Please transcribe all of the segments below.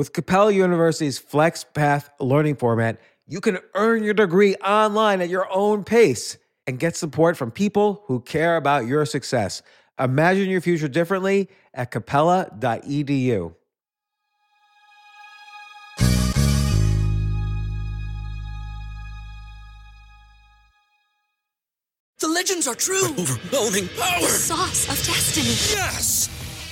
With Capella University's FlexPath learning format, you can earn your degree online at your own pace and get support from people who care about your success. Imagine your future differently at capella.edu. The legends are true. Overwhelming power! Sauce of destiny. Yes!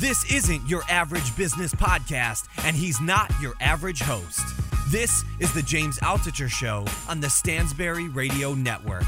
This isn't your average business podcast, and he's not your average host. This is the James Altucher Show on the Stansberry Radio Network.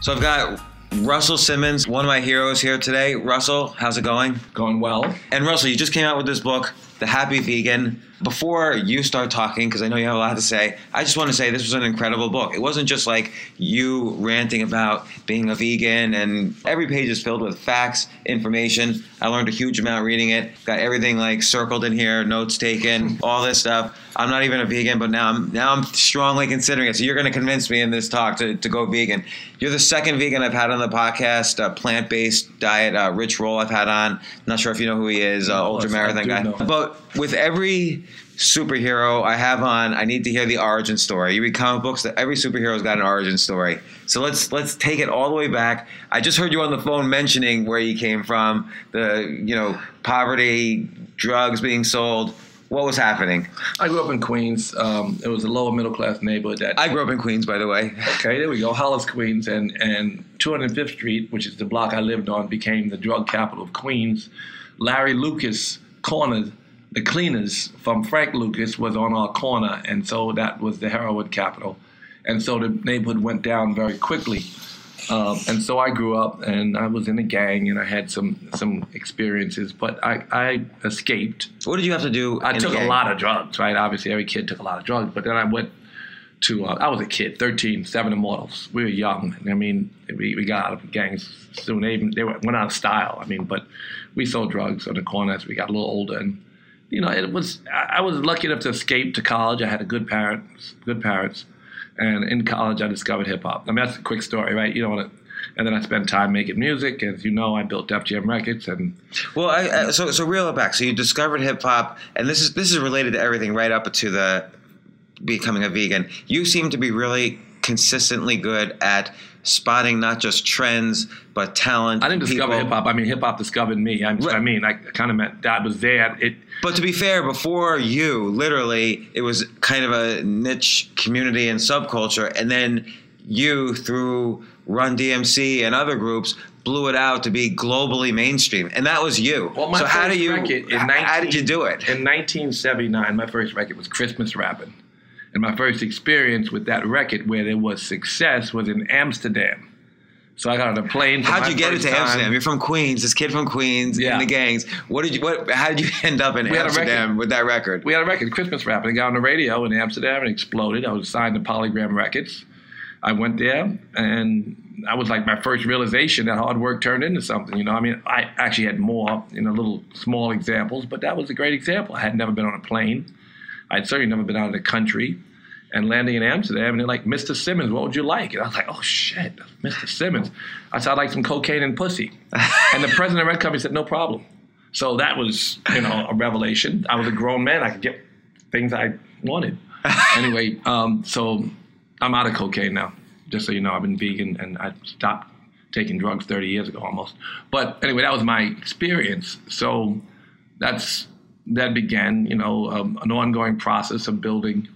So I've got Russell Simmons, one of my heroes here today. Russell, how's it going? Going well. And Russell, you just came out with this book, The Happy Vegan. Before you start talking, because I know you have a lot to say, I just want to say this was an incredible book. It wasn't just like you ranting about being a vegan, and every page is filled with facts, information. I learned a huge amount reading it. Got everything like circled in here, notes taken, all this stuff. I'm not even a vegan, but now I'm now I'm strongly considering it. So you're going to convince me in this talk to, to go vegan. You're the second vegan I've had on the podcast, a plant-based diet. Uh, Rich Roll I've had on. Not sure if you know who he is, uh, ultra marathon guy. know. But with every superhero I have on, I need to hear the origin story. You read comic books that every superhero's got an origin story. So let's let's take it all the way back. I just heard you on the phone mentioning where you came from, the you know poverty, drugs being sold. What was happening? I grew up in Queens. Um, it was a lower middle class neighborhood. That I grew up in Queens, by the way. okay, there we go, Hollis, Queens, and and 205th Street, which is the block I lived on, became the drug capital of Queens. Larry Lucas cornered the cleaners from Frank Lucas was on our corner, and so that was the heroin capital, and so the neighborhood went down very quickly. Um, and so I grew up, and I was in a gang, and I had some some experiences, but I, I escaped. What did you have to do? I took a lot of drugs, right? Obviously, every kid took a lot of drugs. But then I went to, uh, I was a kid, 13, seven immortals. We were young. I mean, we, we got out of gangs soon. They, even, they went out of style. I mean, but we sold drugs on the corner as we got a little older. And, you know, it was, I was lucky enough to escape to college. I had a good parents, good parents. And in college, I discovered hip hop. I mean, that's a quick story, right? You don't want to. And then I spent time making music. As you know, I built Def Jam Records, and Well, I, I, so so reel back. So you discovered hip hop, and this is this is related to everything right up to the becoming a vegan. You seem to be really consistently good at spotting not just trends but talent. I didn't discover hip hop. I mean, hip hop discovered me. I, Right. I mean, I kind of meant that was there. It But to be fair, before you, literally, it was kind of a niche community and subculture, and then you, through Run DMC and other groups, blew it out to be globally mainstream, and that was you. Well, my so how do you? record in h- how did you do it? In 1979, my first record was Christmas Rapping. And my first experience with that record where there was success was in Amsterdam. So I got on a plane. How'd you get into time. Amsterdam? You're from Queens. This kid from Queens Yeah. in the gangs. What did you? What? How did you end up in We Amsterdam with that record? We had a record, Christmas Rapping. It got on the radio in Amsterdam and exploded. I was signed to Polygram Records. I went there and I was like my first realization that hard work turned into something. You know, I mean, I actually had more in a little small examples, but that was a great example. I had never been on a plane. I'd certainly never been out of the country. And landing in Amsterdam, and they're like, Mr. Simmons, what would you like? And I was like, oh shit, Mr. Simmons. I said, I'd like some cocaine and pussy. and the president of Red Company said, no problem. So that was, you know, a revelation. I was a grown man. I could get things I wanted. anyway, um, so I'm out of cocaine now. Just so you know, I've been vegan and I stopped taking drugs 30 years ago almost. But anyway, that was my experience. So that's that began, you know, um, an ongoing process of building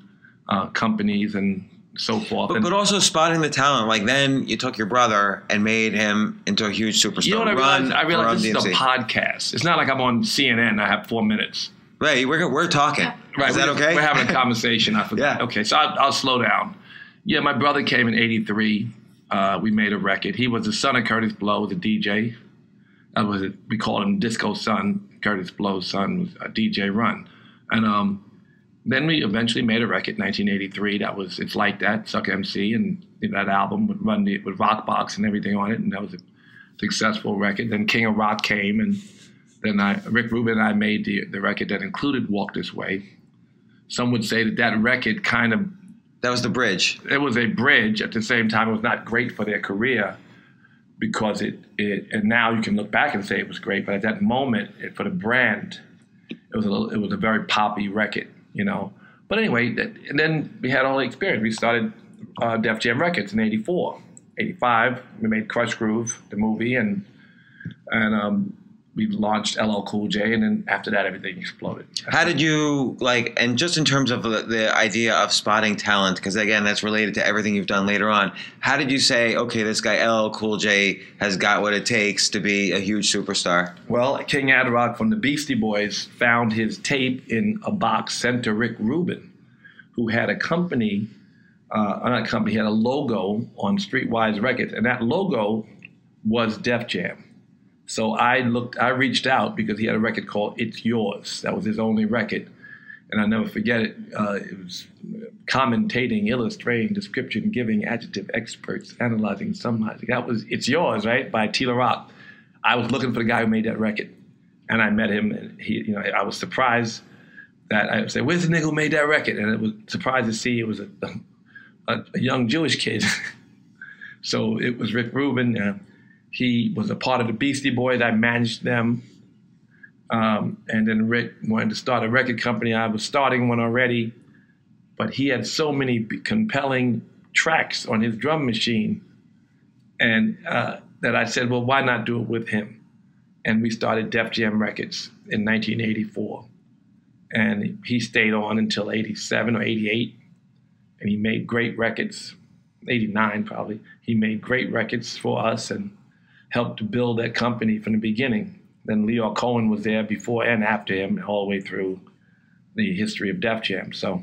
uh, companies and so forth. But, but also spotting the talent. Like then you took your brother and made him into a huge superstar. you know what I realized? I realized this is a podcast. It's not like I'm on CNN. I have four minutes. Right, we're we're talking. Right. Is that okay? We're having a conversation. I forgot. Yeah. Okay, so I'll, I'll slow down. Yeah, my brother came in '83. Uh, we made a record. He was the son of Kurtis Blow, the DJ, that was it. We called him Disco Son. Kurtis Blow's son was uh, DJ Run, and um, then we eventually made a record in 1983 that was it's like that Suck MC and that album would run the, with Rockbox and everything on it, and that was a successful record. Then King of Rock came, and then I, Rick Rubin and I made the the record that included Walk This Way. Some would say that that record kind of That was the bridge. it was a bridge. At the same time, it was not great for their career because it, it and now you can look back and say it was great, but at that moment, it, for the brand, it was a little, it was a very poppy record, you know. But anyway, that, and then we had all the experience. We started uh, Def Jam Records in '84, '85. We made Krush Groove, the movie, and and um, we launched LL Cool J, and then after that, everything exploded. How did you like, and just in terms of the, the idea of spotting talent, because again, that's related to everything you've done later on. How did you say, okay, this guy LL Cool J has got what it takes to be a huge superstar? Well, King Ad-Rock from the Beastie Boys found his tape in a box sent to Rick Rubin, who had a company, uh, not a company, had a logo on Streetwise Records, and that logo was Def Jam. So I looked, I reached out because he had a record called "It's Yours." That was his only record, and I never forget it. Uh, it was commentating, illustrating, description, giving, adjective, experts, analyzing, summarizing. That was "It's Yours," right, by T La Rock. I was looking for the guy who made that record, and I met him, and he, you know, I was surprised that I said, "Where's the nigga who made that record?" And it was surprised to see it was a, a, a young Jewish kid. so it was Rick Rubin. Uh, he was a part of the Beastie Boys. I managed them. Um, and then Rick wanted to start a record company. I was starting one already, but he had so many compelling tracks on his drum machine, and uh, that I said, well, why not do it with him? And we started Def Jam Records in 1984, and he stayed on until 87 or 88, and he made great records. 89 probably. He made great records for us and helped build that company from the beginning. Then Lyor Cohen was there before and after him, all the way through the history of Def Jam. So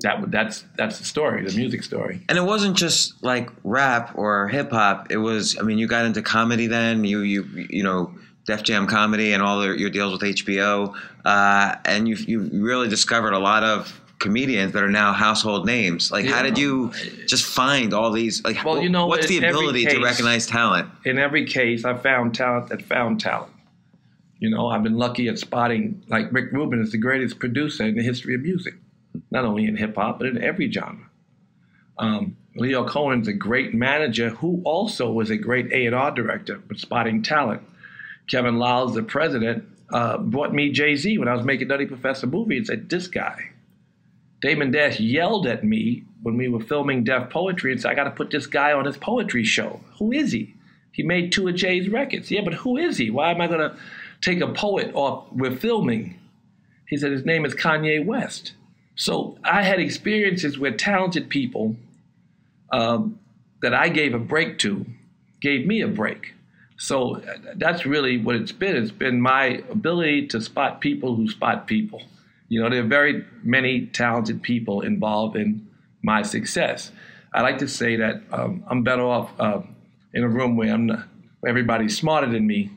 that that's that's the story, the music story. And it wasn't just like rap or hip hop. It was, I mean, you got into comedy then. You you you know, Def Jam comedy and all your deals with HBO, uh, and you you really discovered a lot of comedians that are now household names. Like, how did you just find all these? Like, Well, you know, what's the ability to recognize talent? in every case, I found talent that found talent. You know, I've been lucky at spotting, like Rick Rubin is the greatest producer in the history of music, not only in hip hop, but in every genre. Um, Lyor Cohen's a great manager who also was a great A&R director with spotting talent. Kevin Liles, the president, uh, brought me Jay-Z when I was making Nutty Professor movie and said, this guy. Damon Dash yelled at me when we were filming Def Poetry and said, I got to put this guy on his poetry show. Who is he? He made two of Jay's records. Yeah, but who is he? Why am I going to take a poet off? We're filming. He said, his name is Kanye West. So I had experiences where talented people um, that I gave a break to gave me a break. So uh, that's really what it's been. It's been my ability to spot people who spot people. You know, there are very many talented people involved in my success. I like to say that um, I'm better off uh, in a room where I'm not, where everybody's smarter than me.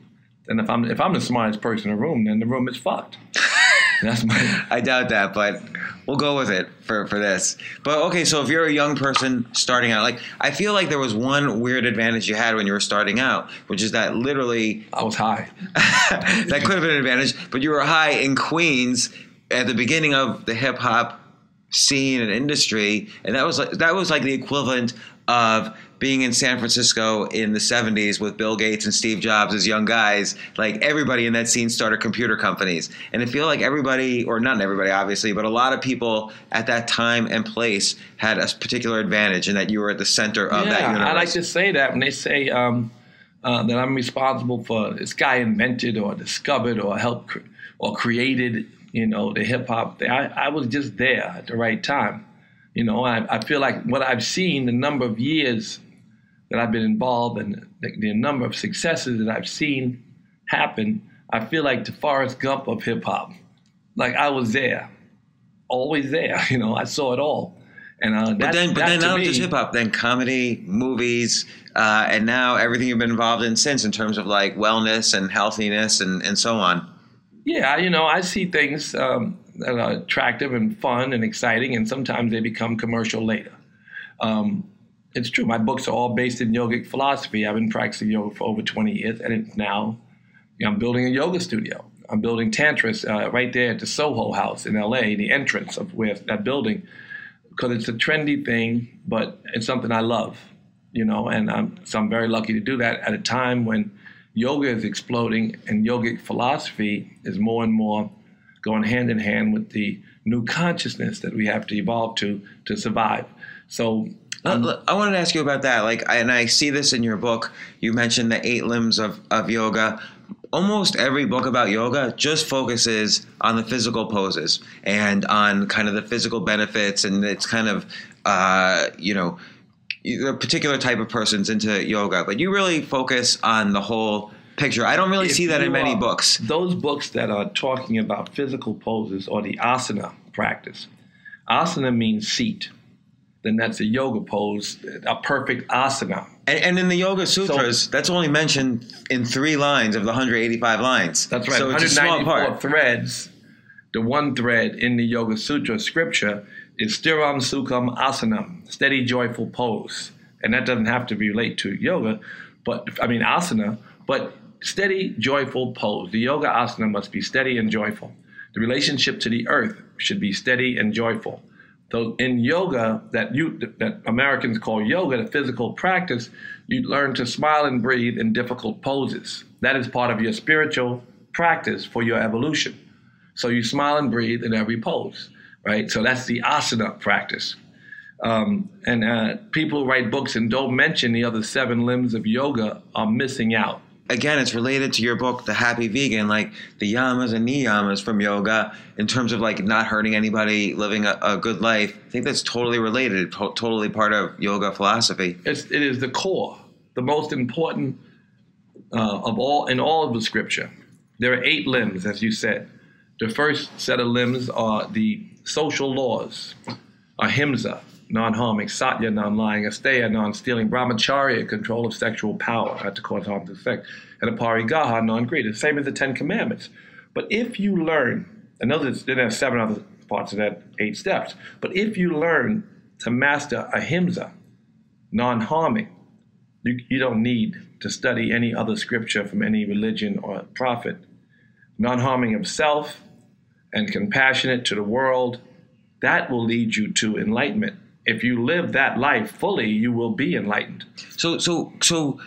than if I'm if I'm the smartest person in the room, then the room is fucked. That's my I doubt that, but we'll go with it for, for this. But okay, so if you're a young person starting out, like I feel like there was one weird advantage you had when you were starting out, which is that literally I was high. that could have been an advantage, but you were high in Queens at the beginning of the hip hop scene and industry, and that was like that was like the equivalent of being in San Francisco in the 70s with Bill Gates and Steve Jobs as young guys. Like everybody in that scene started computer companies. And I feel like everybody, or not everybody obviously, but a lot of people at that time and place had a particular advantage in that you were at the center of that universe. I like to say that when they say um, uh, that I'm responsible for this guy invented or discovered or helped cre- or created, you know, the hip hop. thing. I, I was just there at the right time. You know, I, I feel like what I've seen, the number of years that I've been involved and the, the number of successes that I've seen happen, I feel like the Forrest Gump of hip hop. Like I was there, always there. You know, I saw it all. And uh, But then, but then not me, just hip hop, then comedy, movies, uh, and now everything you've been involved in since in terms of like wellness and healthiness and, and so on. Yeah, you know, I see things um, that are attractive and fun and exciting, and sometimes they become commercial later. Um, it's true. My books are all based in yogic philosophy. I've been practicing yoga for over 20 years, and now you know, I'm building a yoga studio. I'm building Tantris uh, right there at the Soho House in LA, the entrance of where that building, because it's a trendy thing, but it's something I love, you know, and I'm, so I'm very lucky to do that at a time when yoga is exploding and yogic philosophy is more and more going hand in hand with the new consciousness that we have to evolve to to survive. So look, I wanted to ask you about that. Like, and I see this in your book. You mentioned the eight limbs of, of yoga. Almost every book about yoga just focuses on the physical poses and on kind of the physical benefits, and it's kind of, uh, you know, a particular type of person's into yoga. But you really focus on the whole picture. I don't really If see that in many are- books. Those books that are talking about physical poses or the asana practice. Asana means seat. Then that's a yoga pose, a perfect asana. And, and in the Yoga Sutras, that's only mentioned in three lines of the 185 lines. That's right. So it's a small 194 part. threads. The one thread in the Yoga Sutra scripture is Stiram Sukham Asanam, steady, joyful pose. And that doesn't have to relate to yoga, but I mean asana, but steady, joyful pose. The yoga asana must be steady and joyful. The relationship to the earth should be steady and joyful. So in yoga, that you that Americans call yoga, the physical practice, you learn to smile and breathe in difficult poses. That is part of your spiritual practice for your evolution. So you smile and breathe in every pose, right? So that's the asana practice. Um, and uh, people who write books and don't mention the other seven limbs of yoga are missing out. Again, it's related to your book, The Happy Vegan, like the yamas and niyamas from yoga in terms of like not hurting anybody, living a, a good life. I think that's totally related, to- totally part of yoga philosophy. It's, it is the core, the most important uh, of all in all of the scripture. There are eight limbs, as you said. The first set of limbs are the social laws, ahimsa, non-harming, satya, non-lying, asteya, non-stealing, brahmacharya, control of sexual power, not to cause harm to sex, and aparigaha, non-greed. The same as the Ten Commandments. But if you learn, and those then there's seven other parts of that eight steps. But if you learn to master ahimsa, non-harming, you, you don't need to study any other scripture from any religion or prophet. Non-harming of self and compassionate to the world, that will lead you to enlightenment. If you live that life fully, you will be enlightened. So, so, so,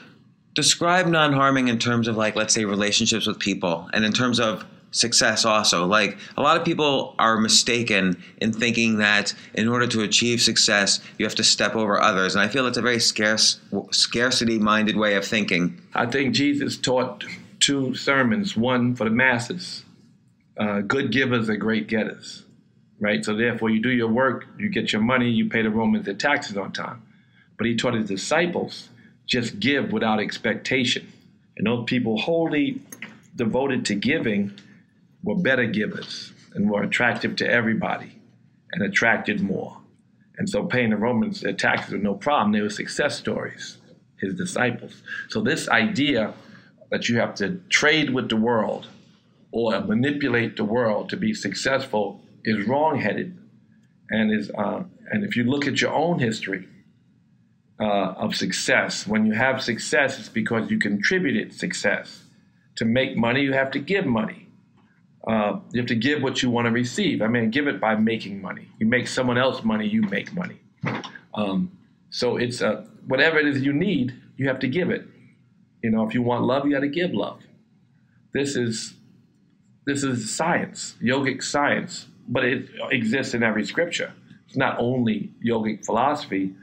describe non-harming in terms of like, let's say, relationships with people, and in terms of success also. Like, a lot of people are mistaken in thinking that in order to achieve success, you have to step over others, and I feel it's a very scarce, scarcity-minded way of thinking. I think Jesus taught two sermons, one for the masses. Uh, good givers are great getters, right? So therefore, you do your work, you get your money, you pay the Romans their taxes on time. But he taught his disciples just give without expectation. And those people wholly devoted to giving were better givers and were attractive to everybody and attracted more. And so paying the Romans their taxes was no problem. They were success stories, his disciples. So this idea that you have to trade with the world or manipulate the world to be successful is wrongheaded. And is uh, and if you look at your own history uh, of success, when you have success, it's because you contributed success. To make money, you have to give money. Uh, you have to give what you want to receive. I mean, give it by making money. You make someone else money, you make money. Um, so it's uh, whatever it is you need, you have to give it. You know, if you want love, you got to give love. This is this is science, yogic science, but it exists in every scripture. It's not only yogic philosophy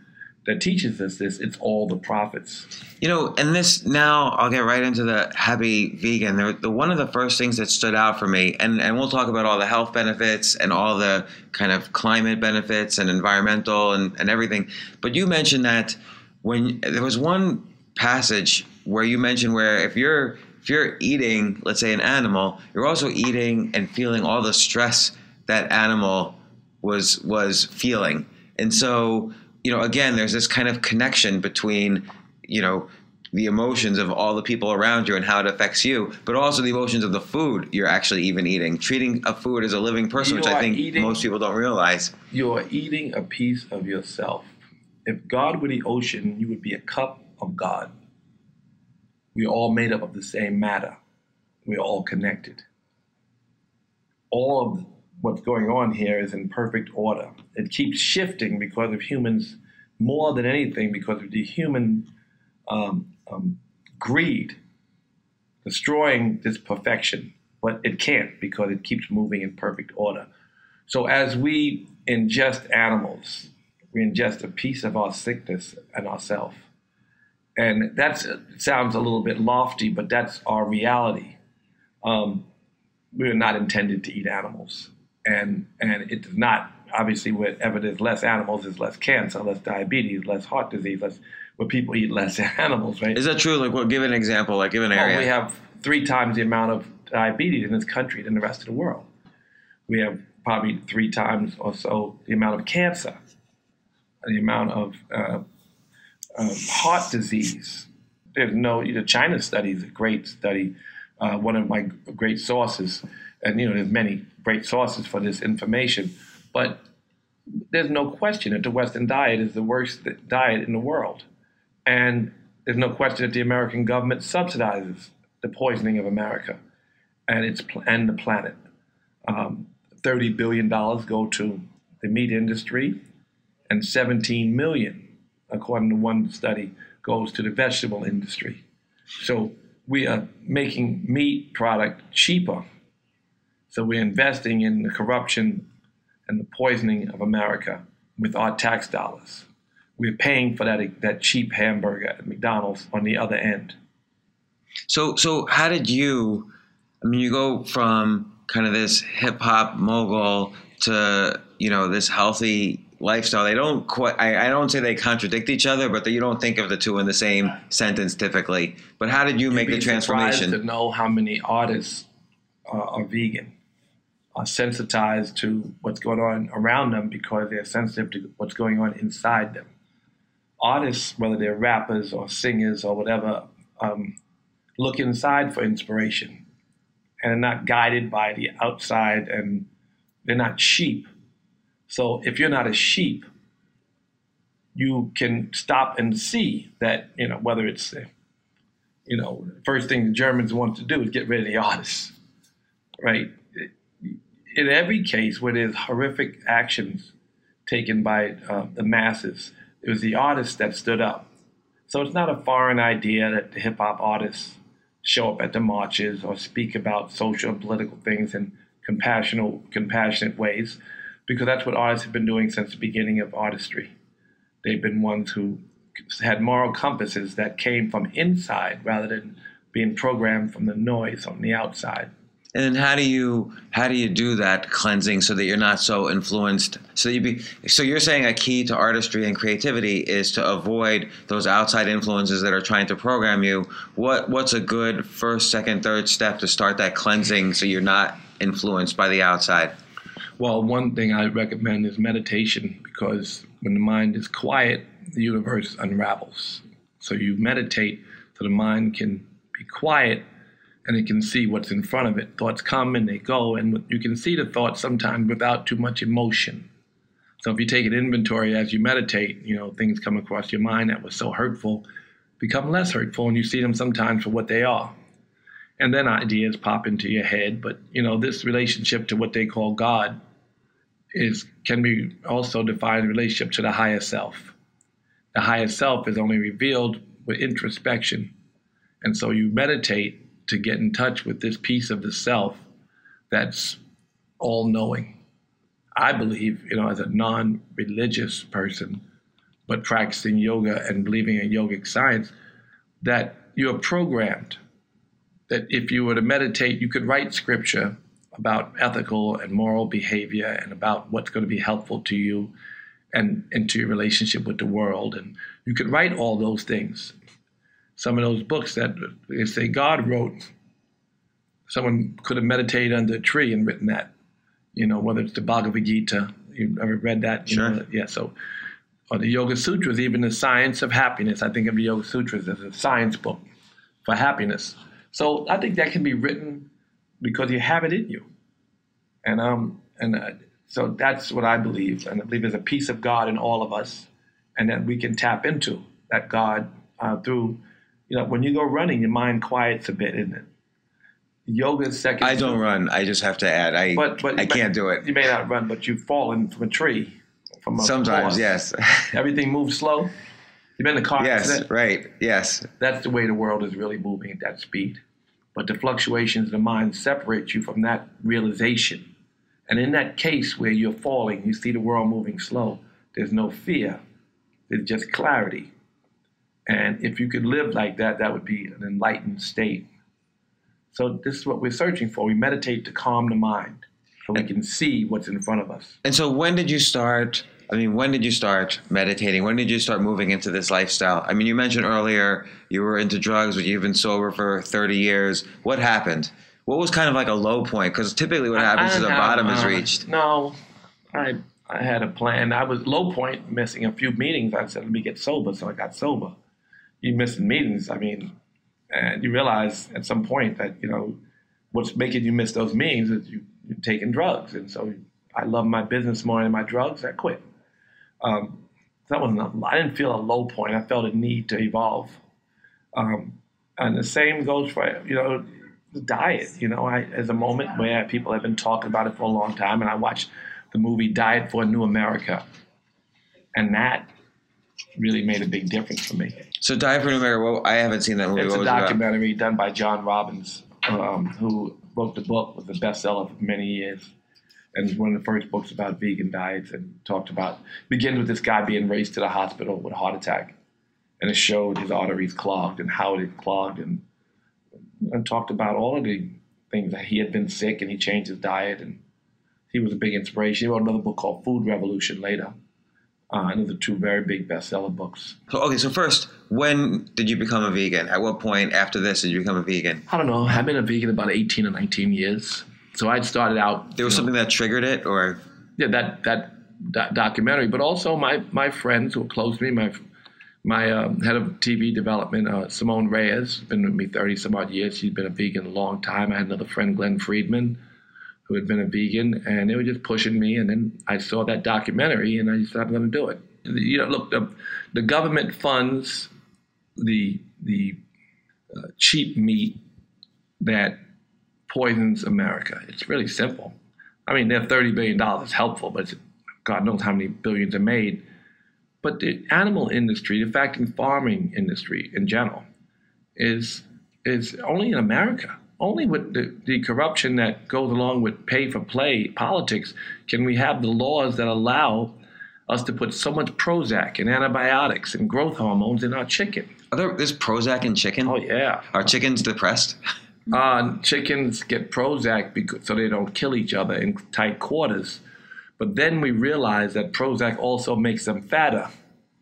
that teaches us this; it's all the prophets. You know, and this now I'll get right into the happy vegan. The, the one of the first things that stood out for me, and, and we'll talk about all the health benefits and all the kind of climate benefits and environmental and, and everything. But you mentioned that when there was one passage where you mentioned where if you're if you're eating, let's say an animal, you're also eating and feeling all the stress that animal was was feeling. And so, you know, again, there's this kind of connection between, you know, the emotions of all the people around you and how it affects you, but also the emotions of the food you're actually even eating. Treating a food as a living person, You which I think eating- most people don't realize. You are eating a piece of yourself. If God were the ocean, you would be a cup of God. We are all made up of the same matter. We are all connected. All of what's going on here is in perfect order. It keeps shifting because of humans, more than anything, because of the human um, um, greed, destroying this perfection. But it can't because it keeps moving in perfect order. So as we ingest animals, we ingest a piece of our sickness and ourself. And that sounds a little bit lofty, but that's our reality. Um, we are not intended to eat animals. And, and it does not, obviously, wherever there's less animals, there's less cancer, less diabetes, less heart disease, less, where people eat less animals, right? Is that true? Like, well, give an example. Like, give an area. Well, we have three times the amount of diabetes in this country than the rest of the world. We have probably three times or so the amount of cancer, the amount of uh, um, heart disease. There's no, know, China study is a great study, uh, one of my great sources. And, you know, there's many great sources for this information. But there's no question that the Western diet is the worst diet in the world. And there's no question that the American government subsidizes the poisoning of America and its and the planet. Um, Thirty billion dollars go to the meat industry, and 17 million, according to one study, goes to the vegetable industry. So we are making meat product cheaper. So we're investing in the corruption and the poisoning of America with our tax dollars. We're paying for that that cheap hamburger at McDonald's on the other end. So, so how did you? I mean, you go from kind of this hip hop mogul to you know this healthy lifestyle. They don't quite. I, I don't say they contradict each other, but that you don't think of the two in the same sentence typically. But how did you make You'd the be surprised transformation? To know how many artists are, are vegan, are sensitized to what's going on around them because they're sensitive to what's going on inside them. Artists, whether they're rappers or singers or whatever, um, look inside for inspiration and are not guided by the outside, and they're not sheep. So if you're not a sheep, you can stop and see that you know whether it's uh, you know, first thing the Germans want to do is get rid of the artists, right? In every case where there's horrific actions taken by uh, the masses, it was the artists that stood up. So it's not a foreign idea that the hip hop artists show up at the marches or speak about social and political things in compassionate, compassionate ways, because that's what artists have been doing since the beginning of artistry. They've been ones who had moral compasses that came from inside rather than being programmed from the noise on the outside. And then how do you how do you do that cleansing so that you're not so influenced? So you be so you're saying a key to artistry and creativity is to avoid those outside influences that are trying to program you. What what's a good first, second, third step to start that cleansing so you're not influenced by the outside? Well, one thing I recommend is meditation because when the mind is quiet, the universe unravels. So you meditate so the mind can be quiet and it can see what's in front of it. Thoughts come and they go, and you can see the thoughts sometimes without too much emotion. So if you take an inventory as you meditate, you know, things come across your mind that were so hurtful become less hurtful, and you see them sometimes for what they are. And then ideas pop into your head, but you know, this relationship to what they call God is can be also defined in relationship to the higher self. The higher self is only revealed with introspection. And so you meditate to get in touch with this piece of the self that's all knowing. I believe, you know, as a non religious person, but practicing yoga and believing in yogic science, that you're programmed. That if you were to meditate, you could write scripture about ethical and moral behavior and about what's going to be helpful to you and into your relationship with the world. And you could write all those things. Some of those books that they say God wrote, someone could have meditated under a tree and written that. You know, whether it's the Bhagavad Gita, You ever read that? Sure. know, yeah. So, or the Yoga Sutras, even the science of happiness. I think of the Yoga Sutras as a science book for happiness. So I think that can be written because you have it in you, and um and uh, so that's what I believe, and I believe there's a piece of God in all of us, and that we can tap into that God uh, through. You know, when you go running, your mind quiets a bit, isn't it? Yoga is second. I don't run. I just have to add. I but but I can't do it. You may not run, but you've fallen from a tree. From a Sometimes, yes. Everything moves slow. You've been in a car yes, accident. right. Yes. That's the way the world is really moving at that speed. But the fluctuations of the mind separate you from that realization. And in that case where you're falling, you see the world moving slow. There's no fear. There's just clarity. And if you could live like that, that would be an enlightened state. So this is what we're searching for. We meditate to calm the mind so we can see what's in front of us. And so, when did you start? I mean, when did you start meditating? When did you start moving into this lifestyle? I mean, you mentioned earlier you were into drugs, but you've been sober for 30 years. What happened? What was kind of like a low point? Because typically, what happens is the bottom have, is uh, reached. No, I I had a plan. I was low point, missing a few meetings. I said, let me get sober, so I got sober. You missing meetings, I mean, and you realize at some point that you know what's making you miss those meetings is you you're taking drugs, and so I love my business more than my drugs. I quit. Um, that wasn't. A, I didn't feel a low point. I felt a need to evolve. Um, and the same goes for you know the diet. You know, I as a moment where people have been talking about it for a long time, and I watched the movie Diet for a New America, and that really made a big difference for me. So, Diet for a New America. Well, I haven't seen that movie. It's what a documentary done by John Robbins, um, who wrote the book, was a bestseller for many years, and one of the first books about vegan diets, and talked about begins with this guy being raced to the hospital with a heart attack, and it showed his arteries clogged and how it had clogged, and and talked about all of the things that he had been sick and he changed his diet, and he was a big inspiration. He wrote another book called Food Revolution later. Uh, and those are two very big bestseller books. So, okay, so first, when did you become a vegan? At what point after this did you become a vegan? I don't know. I've been a vegan about 18 or 19 years. So I'd started out. There was you know, something that triggered it, or yeah, that that that documentary, but also my my friends who are close to me, my my um, head of TV development, uh, Simone Reyes, been with me 30 some odd years. She's been a vegan a long time. I had another friend, Glen Friedman, who had been a vegan, and they were just pushing me. And then I saw that documentary, and I just said, I'm going to do it. You know, look, the, the government funds the the uh, cheap meat that poisons America. It's really simple. I mean, they're thirty billion dollars. It's helpful, but it's, God knows how many billions are made. But the animal industry, the fact, in farming industry in general, is is only in America. Only with the, the corruption that goes along with pay for play politics can we have the laws that allow us to put so much Prozac and antibiotics and growth hormones in our chicken. are there, there's Prozac in chicken? Oh yeah. Are chickens depressed? Uh, chickens get Prozac because, so they don't kill each other in tight quarters. But then we realize that Prozac also makes them fatter.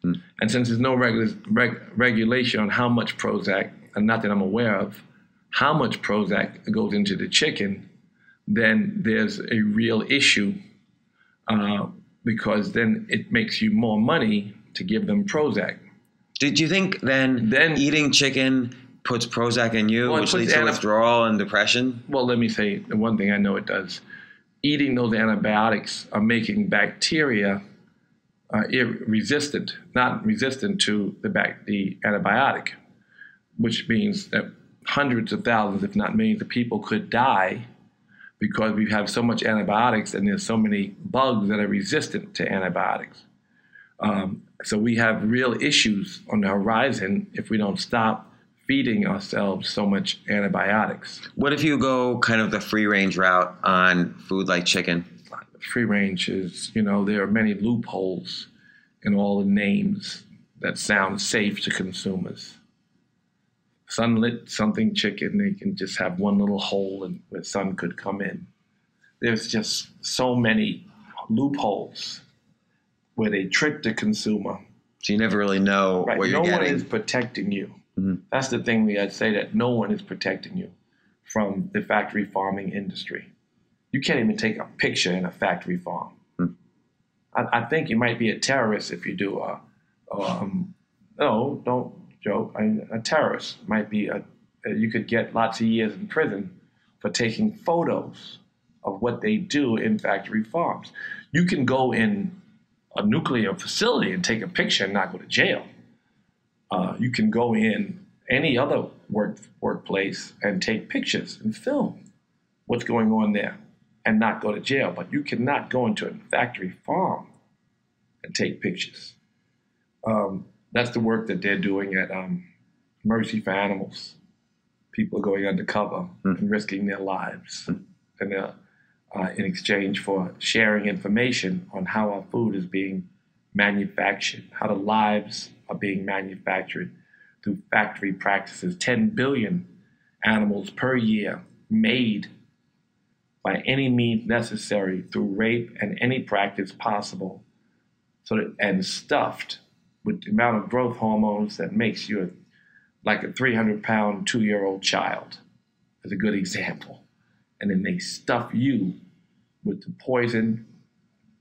And since there's no regu- reg- regulation on how much Prozac, and not that I'm aware of, how much Prozac goes into the chicken, then there's a real issue uh, because then it makes you more money to give them Prozac. Did you think then, Then- eating chicken puts Prozac in you, Well, which leads to anti- withdrawal and depression? well, let me say the one thing I know it does. Eating those antibiotics are making bacteria uh, resistant, not resistant to the bac- the antibiotic, which means that hundreds of thousands, if not millions, of people could die because we have so much antibiotics and there's so many bugs that are resistant to antibiotics. Um, so we have real issues on the horizon if we don't stop feeding ourselves so much antibiotics. What if you go kind of the free range route on food like chicken? free range is, you know, there are many loopholes in all the names that sound safe to consumers. Sunlit something chicken, they can just have one little hole and where sun could come in. There's just so many loopholes where they trick the consumer. So you never really know Right. what no you're one getting. is protecting you. That's the thing we I'd say that no one is protecting you from the factory farming industry. You can't even take a picture in a factory farm. I, I think you might be a terrorist if you do. Uh, um, no, don't joke. I, a terrorist might be a. You could get lots of years in prison for taking photos of what they do in factory farms. You can go in a nuclear facility and take a picture and not go to jail. Uh, you can go in any other work workplace and take pictures and film what's going on there and not go to jail. But you cannot go into a factory farm and take pictures. Um, that's the work that they're doing at um, Mercy for Animals. People are going undercover mm. and risking their lives, mm. and uh, uh, in exchange for sharing information on how our food is being manufactured, how the lives are being manufactured through factory practices. 10 billion animals per year made by any means necessary through rape and any practice possible, so that, and stuffed with the amount of growth hormones that makes you like a 300 pound two year old child, is a good example. And then they stuff you with the poison,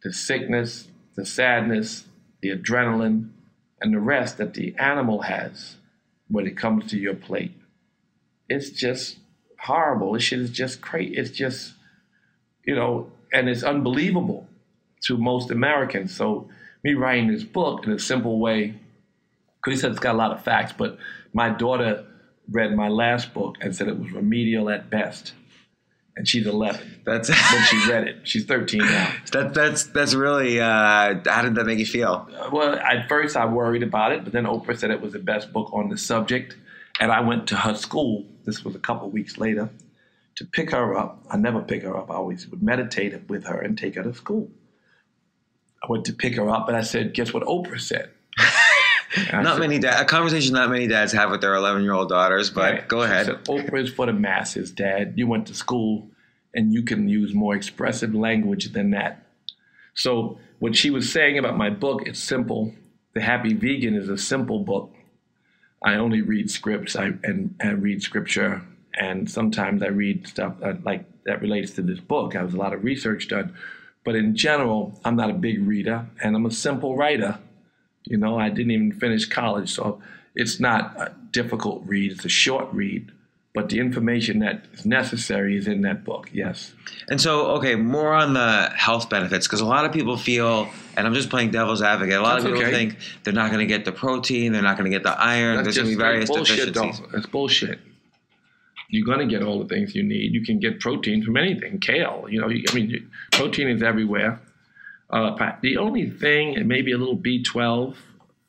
the sickness, the sadness, the adrenaline, and the rest that the animal has when it comes to your plate. It's just horrible. This shit is just crazy. It's just, you know, and it's unbelievable to most Americans. So me writing this book in a simple way, because he said it's got a lot of facts, but my daughter read my last book and said it was remedial at best and she's 11. That's when she read it. She's 13 now. That that's that's really. Uh, how did that make you feel? Well, at first I worried about it, but then Oprah said it was the best book on the subject, and I went to her school. This was a couple weeks later to pick her up. I never pick her up. I always would meditate with her and take her to school. I went to pick her up, and I said, "Guess what Oprah said." Not many dad, a conversation not many dads have with their 11 year old daughters, but right. go ahead. Said, Oprah is for the masses, Dad. You went to school and you can use more expressive language than that. So, what she was saying about my book, it's simple. The Happy Vegan is a simple book. I only read scripts I, and, and read scripture, and sometimes I read stuff that, like that relates to this book. I was a lot of research done. But in general, I'm not a big reader, and I'm a simple writer. You know, I didn't even finish college, so it's not a difficult read. It's a short read, but the information that is necessary is in that book. Yes. And so, okay, more on the health benefits because a lot of people feel, and I'm just playing devil's advocate. A lot That's of people okay. think they're not going to get the protein, they're not going to get the iron. That's there's going to be various bullshit, deficiencies. Though. That's bullshit. You're going to get all the things you need. You can get protein from anything. Kale, you know, I mean, protein is everywhere. Uh, the only thing, it may be a little B12.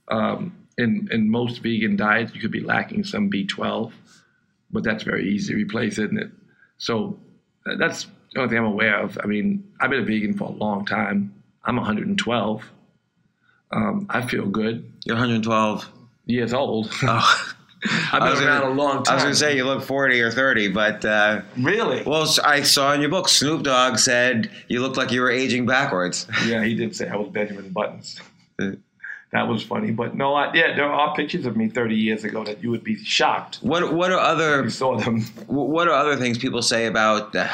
Um, in, in most vegan diets, you could be lacking some B12, but that's very easy to replace, isn't it? So that's the only thing I'm aware of. I mean, I've been a vegan for a long time. I'm 112. Um, I feel good. You're 112 years old. Oh. I've been around gonna, a long time. I was going to say you look 40 or 30, but uh, really, well, I saw in your book Snoop Dogg said you looked like you were aging backwards. Yeah, he did say I was Benjamin Buttons. that was funny, but no, I, yeah, there are pictures of me 30 years ago that you would be shocked. What What are other you saw them? What are other things people say about the,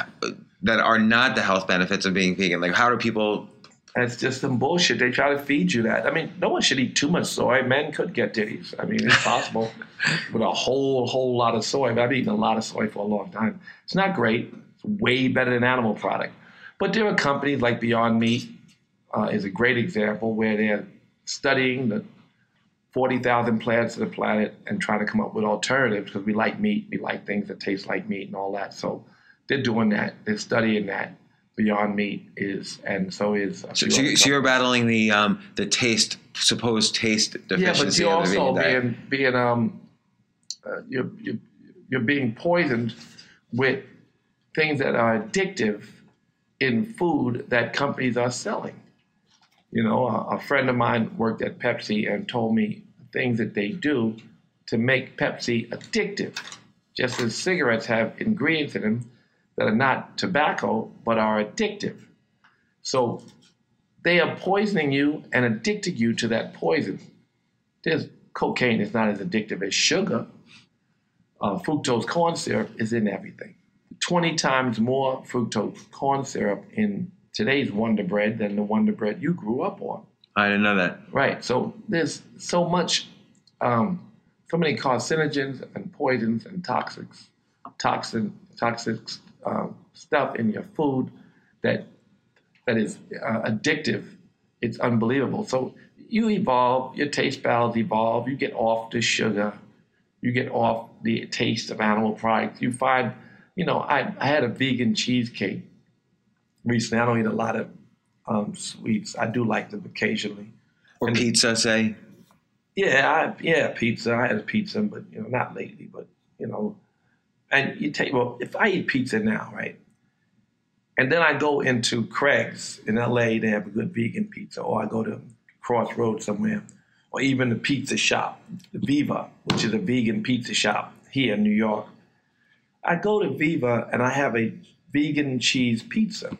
that are not the health benefits of being vegan? Like, how do people that's just some bullshit. They try to feed you that. I mean, no one should eat too much soy. Men could get titties. I mean, it's possible with a whole whole lot of soy. But I've eaten a lot of soy for a long time. It's not great. It's way better than animal product. But there are companies like Beyond Meat uh, is a great example where they're studying the 40,000 plants of the planet and trying to come up with alternatives because we like meat. We like things that taste like meat and all that. So they're doing that. They're studying that Beyond Meat is, and so is. So, so, you, are battling the um, the taste, supposed taste deficiency. Yeah, but you're also being being um, uh, you're, you're you're being poisoned with things that are addictive in food that companies are selling. You know, a, a friend of mine worked at Pepsi and told me things that they do to make Pepsi addictive. Just as cigarettes have ingredients in them that are not tobacco but are addictive. So they are poisoning you and addicting you to that poison. There's cocaine is not as addictive as sugar. Uh, fructose corn syrup is in everything. 20 times more fructose corn syrup in today's Wonder Bread than the Wonder Bread you grew up on. I didn't know that. Right. So there's so much, um, so many carcinogens and poisons and toxics, toxin, toxic um, stuff in your food that that is uh, addictive. It's unbelievable. So you evolve, your taste buds evolve. You get off the sugar, you get off the taste of animal products. You find, you know, I, I had a vegan cheesecake recently. I don't eat a lot of um, sweets. I do like them occasionally. Or And- pizza, say. Yeah, I, yeah, pizza. I had a pizza, but you know, not lately. But you know, and you take well, if I eat pizza now, right, and then I go into Craig's in L.A. They have a good vegan pizza, or I go to Crossroads somewhere, or even the pizza shop, the Viva, which is a vegan pizza shop here in New York. I go to Viva and I have a vegan cheese pizza.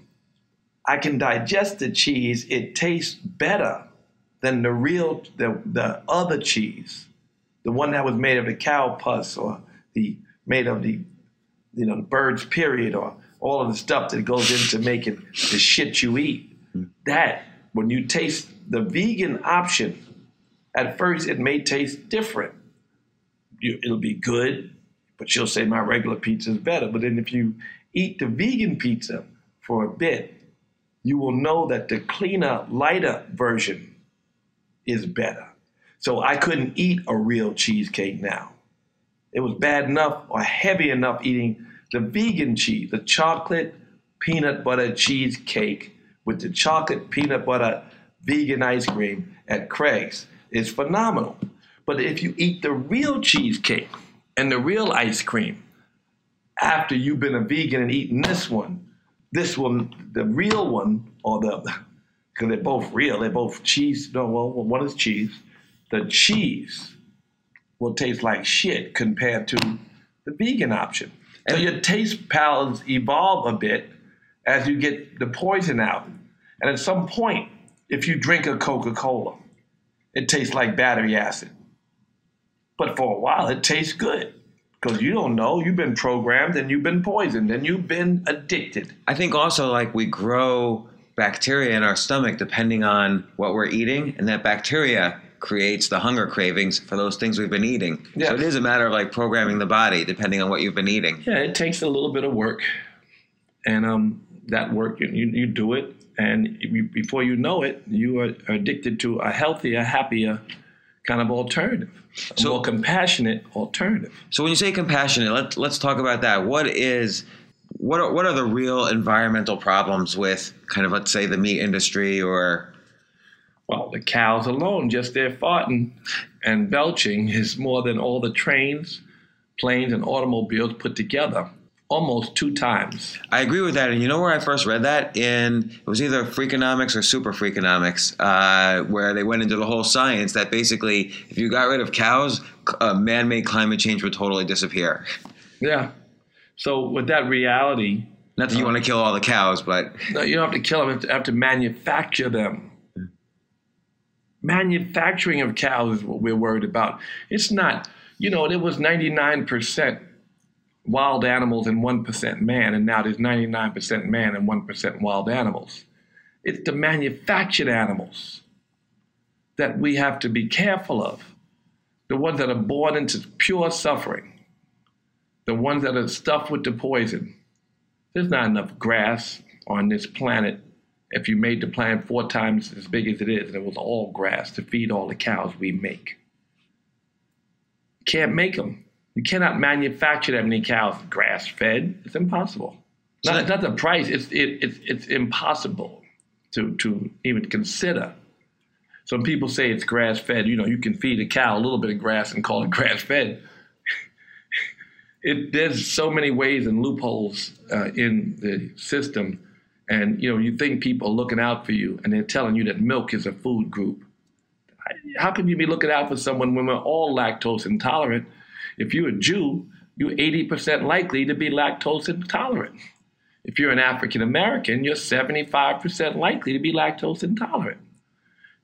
I can digest the cheese. It tastes better than the real the the other cheese, the one that was made of the cow pus or the made of the you know the bird's period or all of the stuff that goes into making the shit you eat. Hmm. That when you taste the vegan option, at first it may taste different. You, it'll be good, but you'll say my regular pizza is better. But then if you eat the vegan pizza for a bit, you will know that the cleaner, lighter version is better. So I couldn't eat a real cheesecake now. It was bad enough or heavy enough eating the vegan cheese, the chocolate peanut butter cheesecake with the chocolate peanut butter vegan ice cream at Craig's is phenomenal. But if you eat the real cheesecake and the real ice cream after you've been a vegan and eaten this one, this one, the real one, or the, because they're both real, they're both cheese. No, well, one is cheese. The cheese will taste like shit compared to the vegan option. So your taste palates evolve a bit as you get the poison out. And at some point, if you drink a Coca Cola, it tastes like battery acid. But for a while, it tastes good because you don't know. You've been programmed and you've been poisoned and you've been addicted. I think also like we grow bacteria in our stomach depending on what we're eating, and that bacteria creates the hunger cravings for those things we've been eating. Yeah. So it is a matter of like programming the body depending on what you've been eating. Yeah, it takes a little bit of work, and um, that work you, you, you do it, and you, before you know it, you are addicted to a healthier, happier kind of alternative, a So- more compassionate alternative. So when you say compassionate, let, let's talk about that. What is what are, what are the real environmental problems with kind of let's say the meat industry or Well, the cows alone, just their farting and belching, is more than all the trains, planes, and automobiles put together, almost two times. I agree with that. And you know where I first read that? In it was either Freakonomics or Super Freakonomics, uh, where they went into the whole science that basically, if you got rid of cows, uh, man-made climate change would totally disappear. Yeah. So with that reality, Not that you want to kill all the cows, but No, you don't have to kill them. You have to, have to manufacture them. Manufacturing of cows is what we're worried about. It's not, you know, it was 99% wild animals and 1% man, and now there's 99% man and 1% wild animals. It's the manufactured animals that we have to be careful of. The ones that are born into pure suffering, the ones that are stuffed with the poison. There's not enough grass on this planet if you made the planet four times as big as it is and it was all grass to feed all the cows we make. You can't make them. You cannot manufacture that many cows grass fed. It's impossible. So Not, that- not the price. It's it, it's it's impossible to to even consider. Some people say it's grass fed. You know, you can feed a cow a little bit of grass and call it grass fed. it, there's so many ways and loopholes uh, in the system, and you know, you think people are looking out for you, and they're telling you that milk is a food group. How can you be looking out for someone when we're all lactose intolerant? If you're a Jew, you're 80% likely to be lactose intolerant. If you're an African American, you're 75% likely to be lactose intolerant.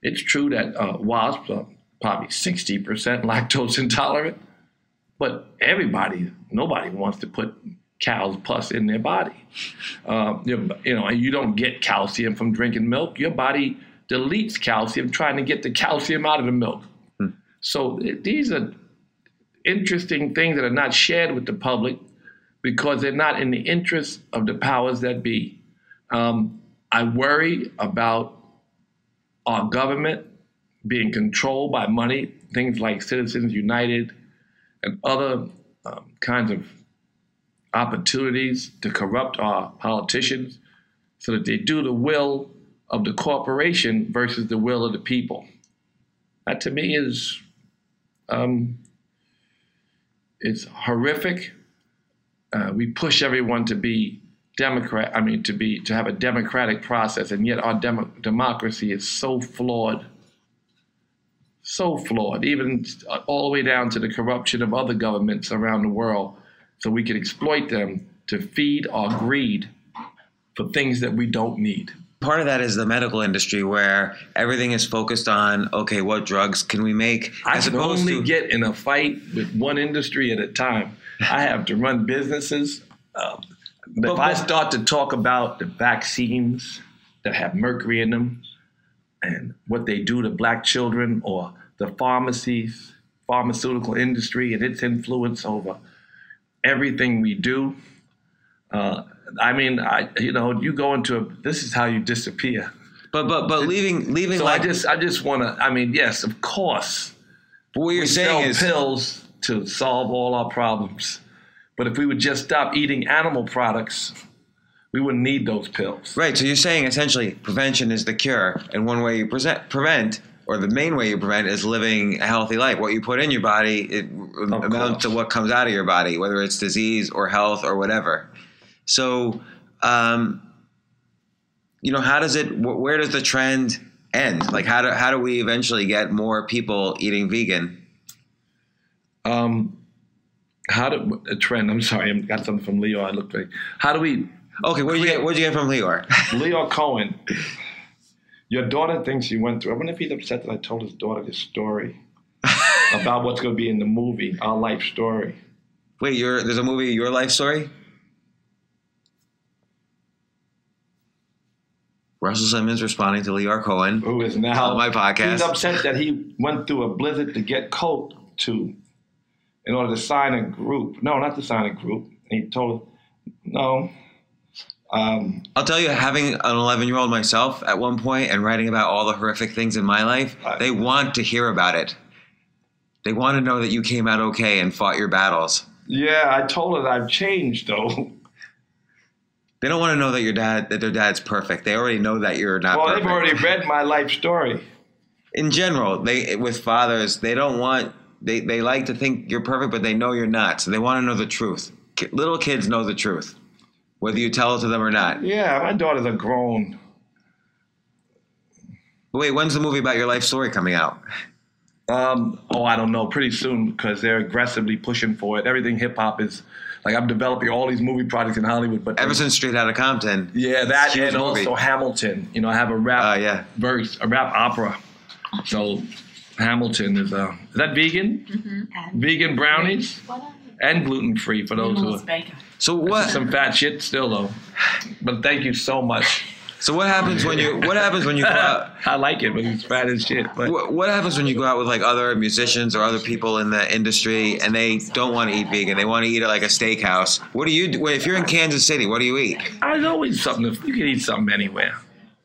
It's true that uh, wasps are probably 60% lactose intolerant, but everybody, nobody wants to put cows pus in their body. Um, you know, and you don't get calcium from drinking milk. Your body deletes calcium trying to get the calcium out of the milk. So it- these are interesting things that are not shared with the public because they're not in the interest of the powers that be. Um, I worry about our government being controlled by money, things like Citizens United and other um, kinds of opportunities to corrupt our politicians so that they do the will of the corporation versus the will of the people. That to me is um, it's horrific. Uh, we push everyone to be Democrat. I mean, to be to have a democratic process, and yet our demo- democracy is so flawed, so flawed, even all the way down to the corruption of other governments around the world, so we can exploit them to feed our greed for things that we don't need. Part of that is the medical industry where everything is focused on okay, what drugs can we make I as can opposed only to get in a fight with one industry at a time. I have to run businesses. Um, if I start to talk about the vaccines that have mercury in them and what they do to black children or the pharmacies, pharmaceutical industry and its influence over everything we do, uh, I mean, I you know, you go into a, this is how you disappear. but but but leaving leaving So like I just I just want to. I mean, yes, of course, what you're we saying sell is pills to solve all our problems. But if we would just stop eating animal products, we wouldn't need those pills. Right. So you're saying essentially prevention is the cure, and one way you present, prevent, or the main way you prevent, is living a healthy life. What you put in your body, it amounts course. to what comes out of your body, whether it's disease or health or whatever. So, um, you know, how does it? Where does the trend end? Like, how do how do we eventually get more people eating vegan? Um, how do a trend? I'm sorry, I got something from Lyor. I looked. Like, how do we? Okay, what did you get? What did you get from Lyor? Lyor Cohen. Your daughter thinks you went through. I wonder if he's upset that I told his daughter this story about what's going to be in the movie, our life story. Wait, there's a movie, Your Life Story. Russell Simmons responding to Lyor Cohen. who is now On my podcast. He's upset that he went through a blizzard to get Colt to, in order to sign a group. No, not to sign a group. And he told, no. Um, I'll tell you, having an 11 year old myself at one point and writing about all the horrific things in my life, Right. they want to hear about it. They want to know that you came out okay and fought your battles. yeah, I told her that I've changed though. They don't want to know that your dad, that their dad's perfect. They already know that you're not well, perfect. they've already read my life story. in general, they with fathers, they don't want they they like to think you're perfect, but they know you're not. So they want to know the truth. Little kids know the truth, whether you tell it to them or not. Yeah, my daughters are grown. But wait, when's the movie about your life story coming out? Um, oh, I don't know. Pretty soon because they're aggressively pushing for it. Everything hip hop is like I'm developing all these movie projects in Hollywood, but Ever since Straight Outta Compton. Yeah, that it's a huge and movie. also Hamilton. You know, I have a rap Oh, yeah. verse, a rap opera. So Hamilton is uh is that vegan? Vegan brownies and gluten free for those who Minimalist are baker. So what? some fat shit still though. But thank you so much. So what happens when you? What happens when you go out? I like it, but it's fat as shit. But What, what happens when you go out with like other musicians or other people in the industry and they don't want to eat vegan? They want to eat at like a steakhouse. What do you do? Wait, if you're in Kansas City, what do you eat? there's always something. You can eat something anywhere.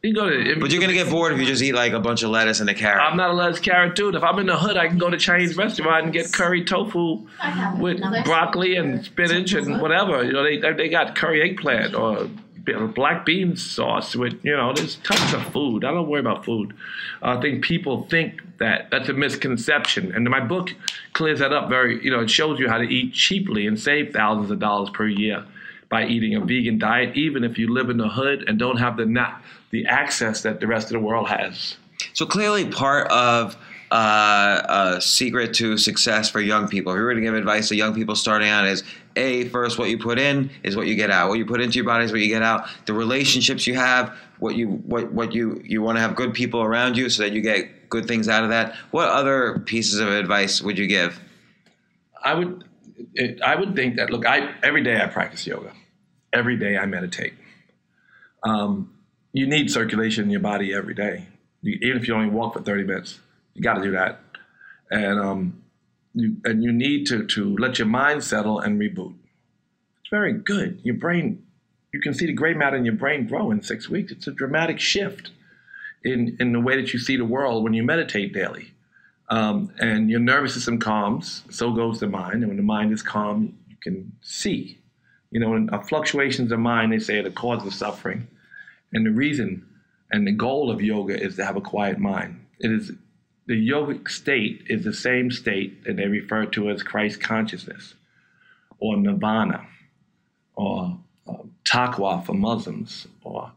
You go to. But you're gonna get bored if you just eat like a bunch of lettuce and a carrot. I'm not a lettuce carrot dude. If I'm in the hood, I can go to Chinese restaurant and get curry tofu with broccoli and spinach and whatever. You know, they they got curry eggplant or black bean sauce with you know. There's tons of food. I don't worry about food. I think people think that that's a misconception, and my book clears that up very. You know, it shows you how to eat cheaply and save thousands of dollars per year by eating a vegan diet, even if you live in the hood and don't have the not the access that the rest of the world has. So clearly, part of uh, a secret to success for young people, if you were to give advice to young people starting out, is a first what you put in is what you get out. What you put into your body is what you get out. The relationships you have, what you what what you you want to have good people around you so that you get good things out of that. What other pieces of advice would you give? I would it, I would think that look, I every day I practice yoga, every day I meditate. Um, you need circulation in your body every day, you, even if you only walk for thirty minutes. You got to do that, and um, you and you need to to let your mind settle and reboot. It's very good. Your brain, you can see the gray matter in your brain grow in six weeks. It's a dramatic shift in in the way that you see the world when you meditate daily. Um, and your nervous system calms, so goes the mind. And when the mind is calm, you can see. You know, uh, fluctuations of mind, they say, are the cause of suffering. And the reason and the goal of yoga is to have a quiet mind. It is the yogic state is the same state that they refer to as Christ consciousness, or nirvana, or uh, taqwa for Muslims, or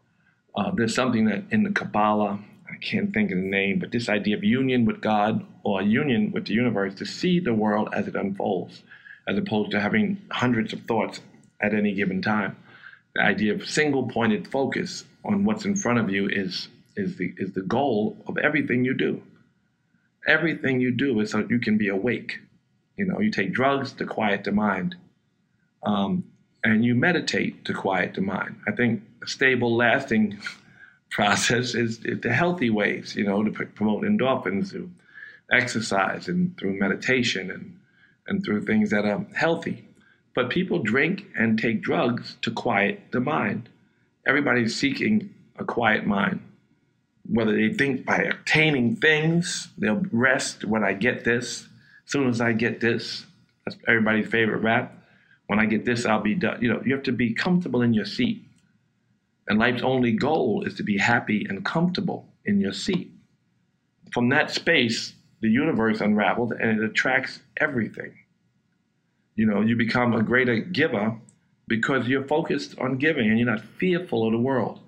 uh, there's something that in the Kabbalah I can't think of the name, but this idea of union with God or union with the universe to see the world as it unfolds, as opposed to having hundreds of thoughts at any given time. The idea of single pointed focus on what's in front of you is, is, the, is the goal of everything you do. Everything you do is so you can be awake. You know, you take drugs to quiet the mind, um, and you meditate to quiet the mind. I think stable, lasting process is, the healthy ways, you know, to promote endorphins through exercise and through meditation and, and through things that are healthy. But people drink and take drugs to quiet the mind. Everybody's seeking a quiet mind. Whether they think by obtaining things, they'll rest when I get this. As soon as I get this, that's everybody's favorite rap. When I get this, I'll be done. You know, you have to be comfortable in your seat. And life's only goal is to be happy and comfortable in your seat. From that space, the universe unravels and it attracts everything. You know, you become a greater giver because you're focused on giving and you're not fearful of the world.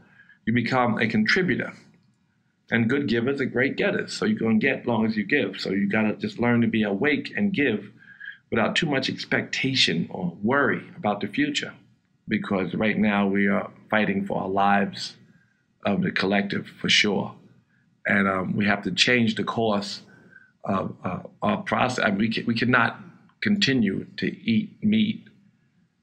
You become a contributor. And good givers are great getters. So you can get as long as you give. So you got to just learn to be awake and give without too much expectation or worry about the future because right now we are fighting for our lives of the collective for sure. And um, we have to change the course of uh, our process. I mean, we, can, we cannot continue to eat meat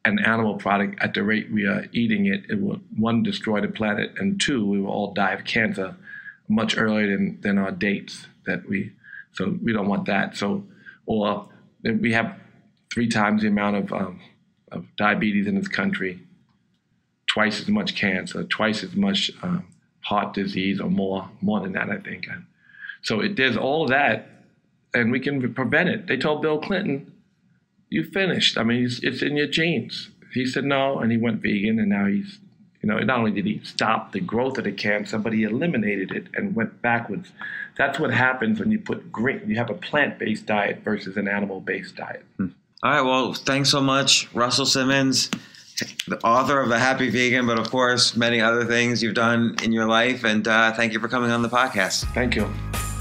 and animal product at the rate we are eating it. It will, one, destroy the planet, and two, we will all die of cancer much earlier than, than our dates that we, so we don't want that. So, or we have three times the amount of um, of diabetes in this country, twice as much cancer, twice as much um, heart disease, or more, more than that, I think. So it, there's all that, and we can prevent it. They told Bill Clinton, "You finished. I mean, it's, it's in your genes." He said no, and he went vegan, and now he's, you know, not only did he stop the growth of the cancer, but he eliminated it and went backwards. That's what happens when you put green. You have a plant-based diet versus an animal-based diet. Hmm. All right. Well, thanks so much, Russell Simmons, the author of The Happy Vegan, but of course, many other things you've done in your life. And uh, thank you for coming on the podcast. Thank you.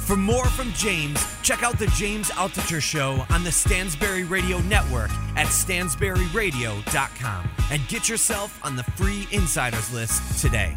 For more from James, check out the James Altucher Show on the Stansberry Radio Network at stansberryradio.com and get yourself on the free insiders list today.